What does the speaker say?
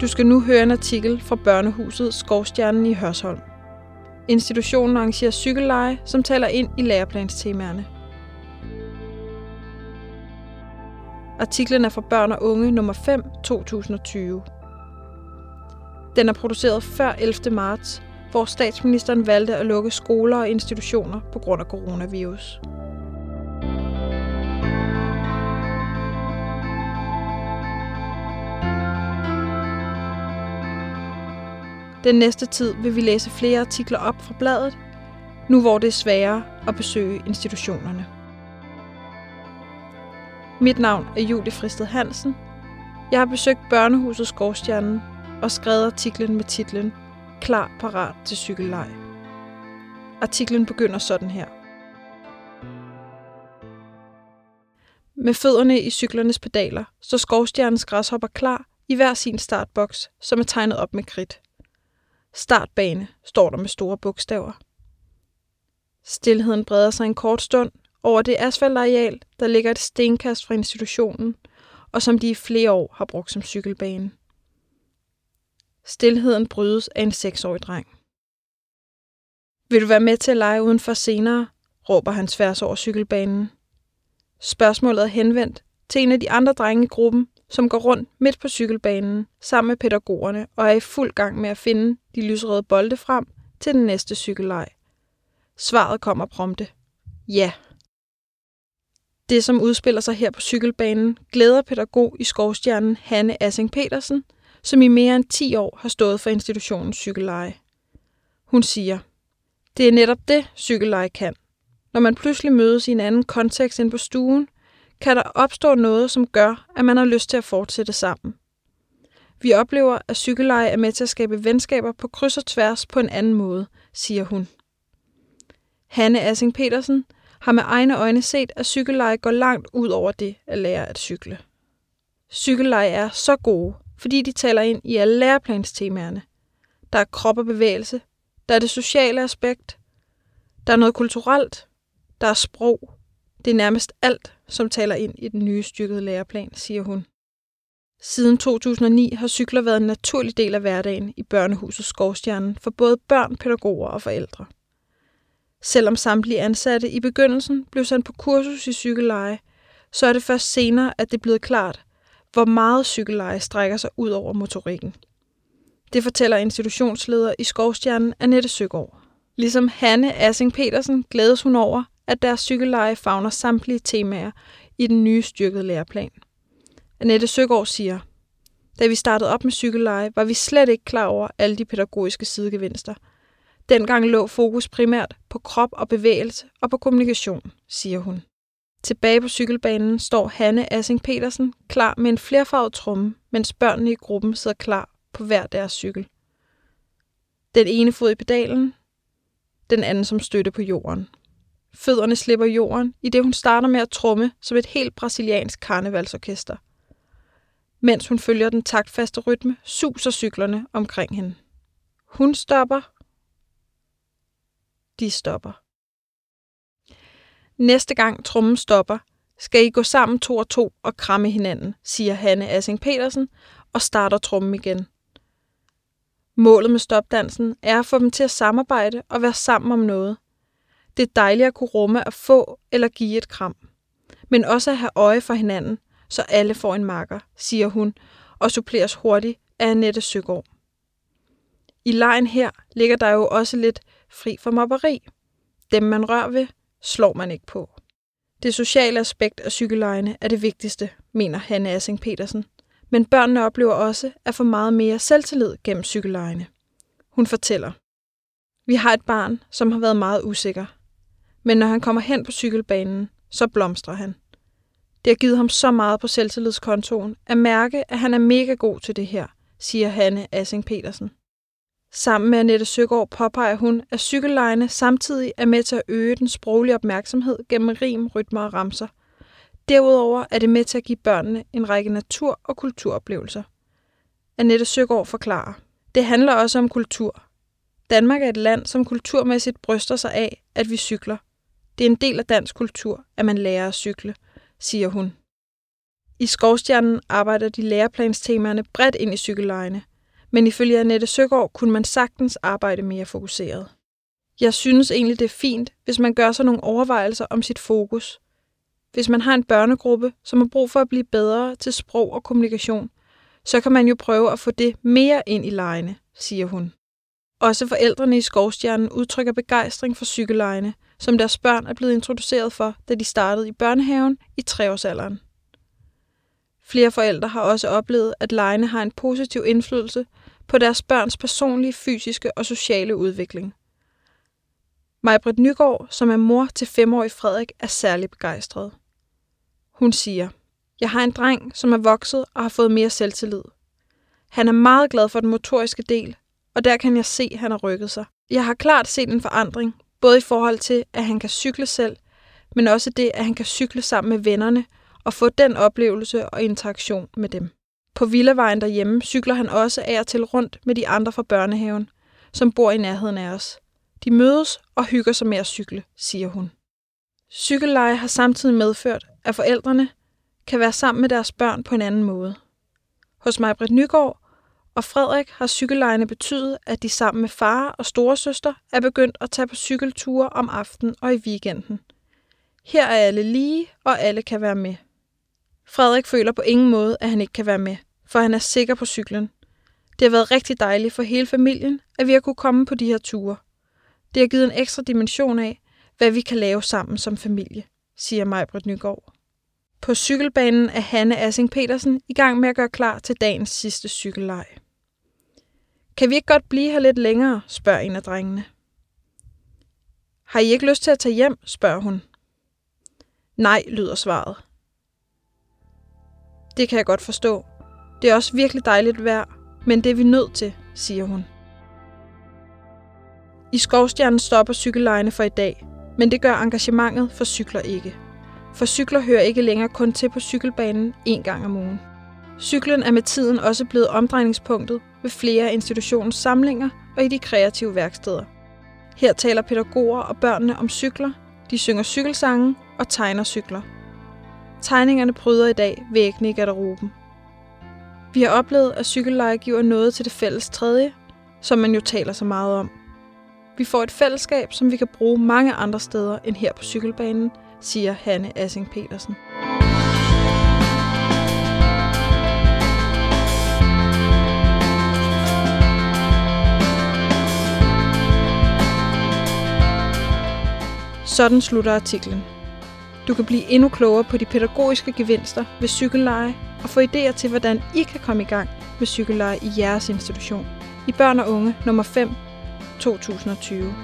Du skal nu høre en artikel fra børnehuset Skovstjernen i Hørsholm. Institutionen arrangerer cykelleje, som taler ind i læreplanstemaerne. Artiklen er fra børn og unge nummer 5 2020. Den er produceret før 11. marts, hvor statsministeren valgte at lukke skoler og institutioner på grund af coronavirus. Den næste tid vil vi læse flere artikler op fra bladet, nu hvor det er sværere at besøge institutionerne. Mit navn er Julie Fristed Hansen. Jeg har besøgt børnehuset Skovstjernen og skrevet artiklen med titlen Klar parat til cykelleg. Artiklen begynder sådan her. Med fødderne i cyklernes pedaler står Skovstjernens græshopper klar i hver sin startboks, som er tegnet op med kridt. Startbane står der med store bogstaver. Stilheden breder sig en kort stund over det asfaltareal, der ligger et stenkast fra institutionen, og som de i flere år har brugt som cykelbane. Stilheden brydes af en seksårig dreng. Vil du være med til at lege udenfor senere? råber han tværs over cykelbanen. Spørgsmålet er henvendt til en af de andre drenge i gruppen, som går rundt midt på cykelbanen sammen med pædagogerne og er i fuld gang med at finde de lyserøde bolde frem til den næste cykelleg. Svaret kommer prompte. Ja. Det, som udspiller sig her på cykelbanen, glæder pædagog i skovstjernen Hanne Assing Petersen, som i mere end 10 år har stået for institutionens cykelleje. Hun siger, det er netop det, cykelleje kan. Når man pludselig mødes i en anden kontekst end på stuen, kan der opstå noget, som gør, at man har lyst til at fortsætte sammen. Vi oplever, at cykelleje er med til at skabe venskaber på kryds og tværs på en anden måde, siger hun. Hanne Assing Petersen har med egne øjne set, at cykelleje går langt ud over det at lære at cykle. Cykelleje er så gode, fordi de taler ind i alle læreplanstemaerne. Der er krop og bevægelse, der er det sociale aspekt, der er noget kulturelt, der er sprog. Det er nærmest alt, som taler ind i den nye styrkede læreplan, siger hun. Siden 2009 har cykler været en naturlig del af hverdagen i børnehuset Skovstjernen for både børn, pædagoger og forældre. Selvom samtlige ansatte i begyndelsen blev sendt på kursus i cykelleje, så er det først senere, at det er blevet klart, hvor meget cykelleje strækker sig ud over motorikken. Det fortæller institutionsleder i Skovstjernen Annette Søgaard. Ligesom Hanne Assing Petersen glædes hun over, at deres cykelleje fagner samtlige temaer i den nye styrkede læreplan. Annette Søgaard siger, da vi startede op med cykelleje, var vi slet ikke klar over alle de pædagogiske sidegevinster. Dengang lå fokus primært på krop og bevægelse og på kommunikation, siger hun. Tilbage på cykelbanen står Hanne Assing Petersen klar med en flerfarvet tromme, mens børnene i gruppen sidder klar på hver deres cykel. Den ene fod i pedalen, den anden som støtte på jorden. Fødderne slipper jorden, i det hun starter med at tromme som et helt brasiliansk karnevalsorkester. Mens hun følger den taktfaste rytme, suser cyklerne omkring hende. Hun stopper. De stopper. Næste gang trummen stopper, skal I gå sammen to og to og kramme hinanden, siger Hanne Assing Petersen og starter trummen igen. Målet med stopdansen er at få dem til at samarbejde og være sammen om noget. Det er dejligt at kunne rumme at få eller give et kram. Men også at have øje for hinanden, så alle får en marker, siger hun, og suppleres hurtigt af Annette Søgaard. I lejen her ligger der jo også lidt fri for mobberi. Dem man rører ved, slår man ikke på. Det sociale aspekt af cykellejene er det vigtigste, mener Hanne Assing Petersen. Men børnene oplever også at få meget mere selvtillid gennem cykellejene. Hun fortæller, vi har et barn, som har været meget usikker. Men når han kommer hen på cykelbanen, så blomstrer han. Det har givet ham så meget på selvtillidskontoen at mærke, at han er mega god til det her, siger Hanne Assing Petersen. Sammen med Annette Søgaard påpeger hun, at cykellejene samtidig er med til at øge den sproglige opmærksomhed gennem rim, rytmer og ramser. Derudover er det med til at give børnene en række natur- og kulturoplevelser. Annette Søgaard forklarer. Det handler også om kultur. Danmark er et land, som kulturmæssigt bryster sig af, at vi cykler. Det er en del af dansk kultur, at man lærer at cykle, siger hun. I Skovstjernen arbejder de læreplanstemaerne bredt ind i cykellejene – Men ifølge Annette Søgaard kunne man sagtens arbejde mere fokuseret. Jeg synes egentlig, det er fint, hvis man gør sig nogle overvejelser om sit fokus. Hvis man har en børnegruppe, som har brug for at blive bedre til sprog og kommunikation, så kan man jo prøve at få det mere ind i lejene, siger hun. Også forældrene i Skovstjernen udtrykker begejstring for cykellejene, som deres børn er blevet introduceret for, da de startede i børnehaven i treårsalderen. Flere forældre har også oplevet, at legene har en positiv indflydelse på deres børns personlige, fysiske og sociale udvikling. Majbrit Nygaard, som er mor til femårig Frederik, er særlig begejstret. Hun siger, jeg har en dreng, som er vokset og har fået mere selvtillid. Han er meget glad for den motoriske del, og der kan jeg se, at han har rykket sig. Jeg har klart set en forandring, både i forhold til, at han kan cykle selv, men også det, at han kan cykle sammen med vennerne og få den oplevelse og interaktion med dem. På Villavejen derhjemme cykler han også af og til rundt med de andre fra børnehaven, som bor i nærheden af os. De mødes og hygger sig med at cykle, siger hun. Cykelleje har samtidig medført, at forældrene kan være sammen med deres børn på en anden måde. Hos mig, Britt Nygaard og Frederik har cykellejene betydet, at de sammen med far og storesøster er begyndt at tage på cykelture om aftenen og i weekenden. Her er alle lige, og alle kan være med. Frederik føler på ingen måde, at han ikke kan være med, for han er sikker på cyklen. Det har været rigtig dejligt for hele familien, at vi har kunne komme på de her ture. Det har givet en ekstra dimension af, hvad vi kan lave sammen som familie, siger Majbrit Nygaard. På cykelbanen er Hanne Assing Petersen i gang med at gøre klar til dagens sidste cykelleg. Kan vi ikke godt blive her lidt længere, spørger en af drengene. Har I ikke lyst til at tage hjem, spørger hun. Nej, lyder svaret. Det kan jeg godt forstå. Det er også virkelig dejligt vejr, men det er vi nødt til, siger hun. I Skovstjernen stopper cykellejene for i dag, men det gør engagementet for cykler ikke. For cykler hører ikke længere kun til på cykelbanen en gang om ugen. Cyklen er med tiden også blevet omdrejningspunktet ved flere institutionens samlinger og i de kreative værksteder. Her taler pædagoger og børnene om cykler, de synger cykelsange og tegner cykler. Tegningerne bryder i dag væggene i garderoben. Vi har oplevet, at cykelleje giver noget til det fælles tredje, som man jo taler så meget om. Vi får et fællesskab, som vi kan bruge mange andre steder end her på cykelbanen, siger Hanne Assing Petersen. Sådan slutter artiklen. Du kan blive endnu klogere på de pædagogiske gevinster ved cykelleje og få idéer til, hvordan I kan komme i gang med cykelleje i jeres institution. I Børn og Unge nummer 5 2020.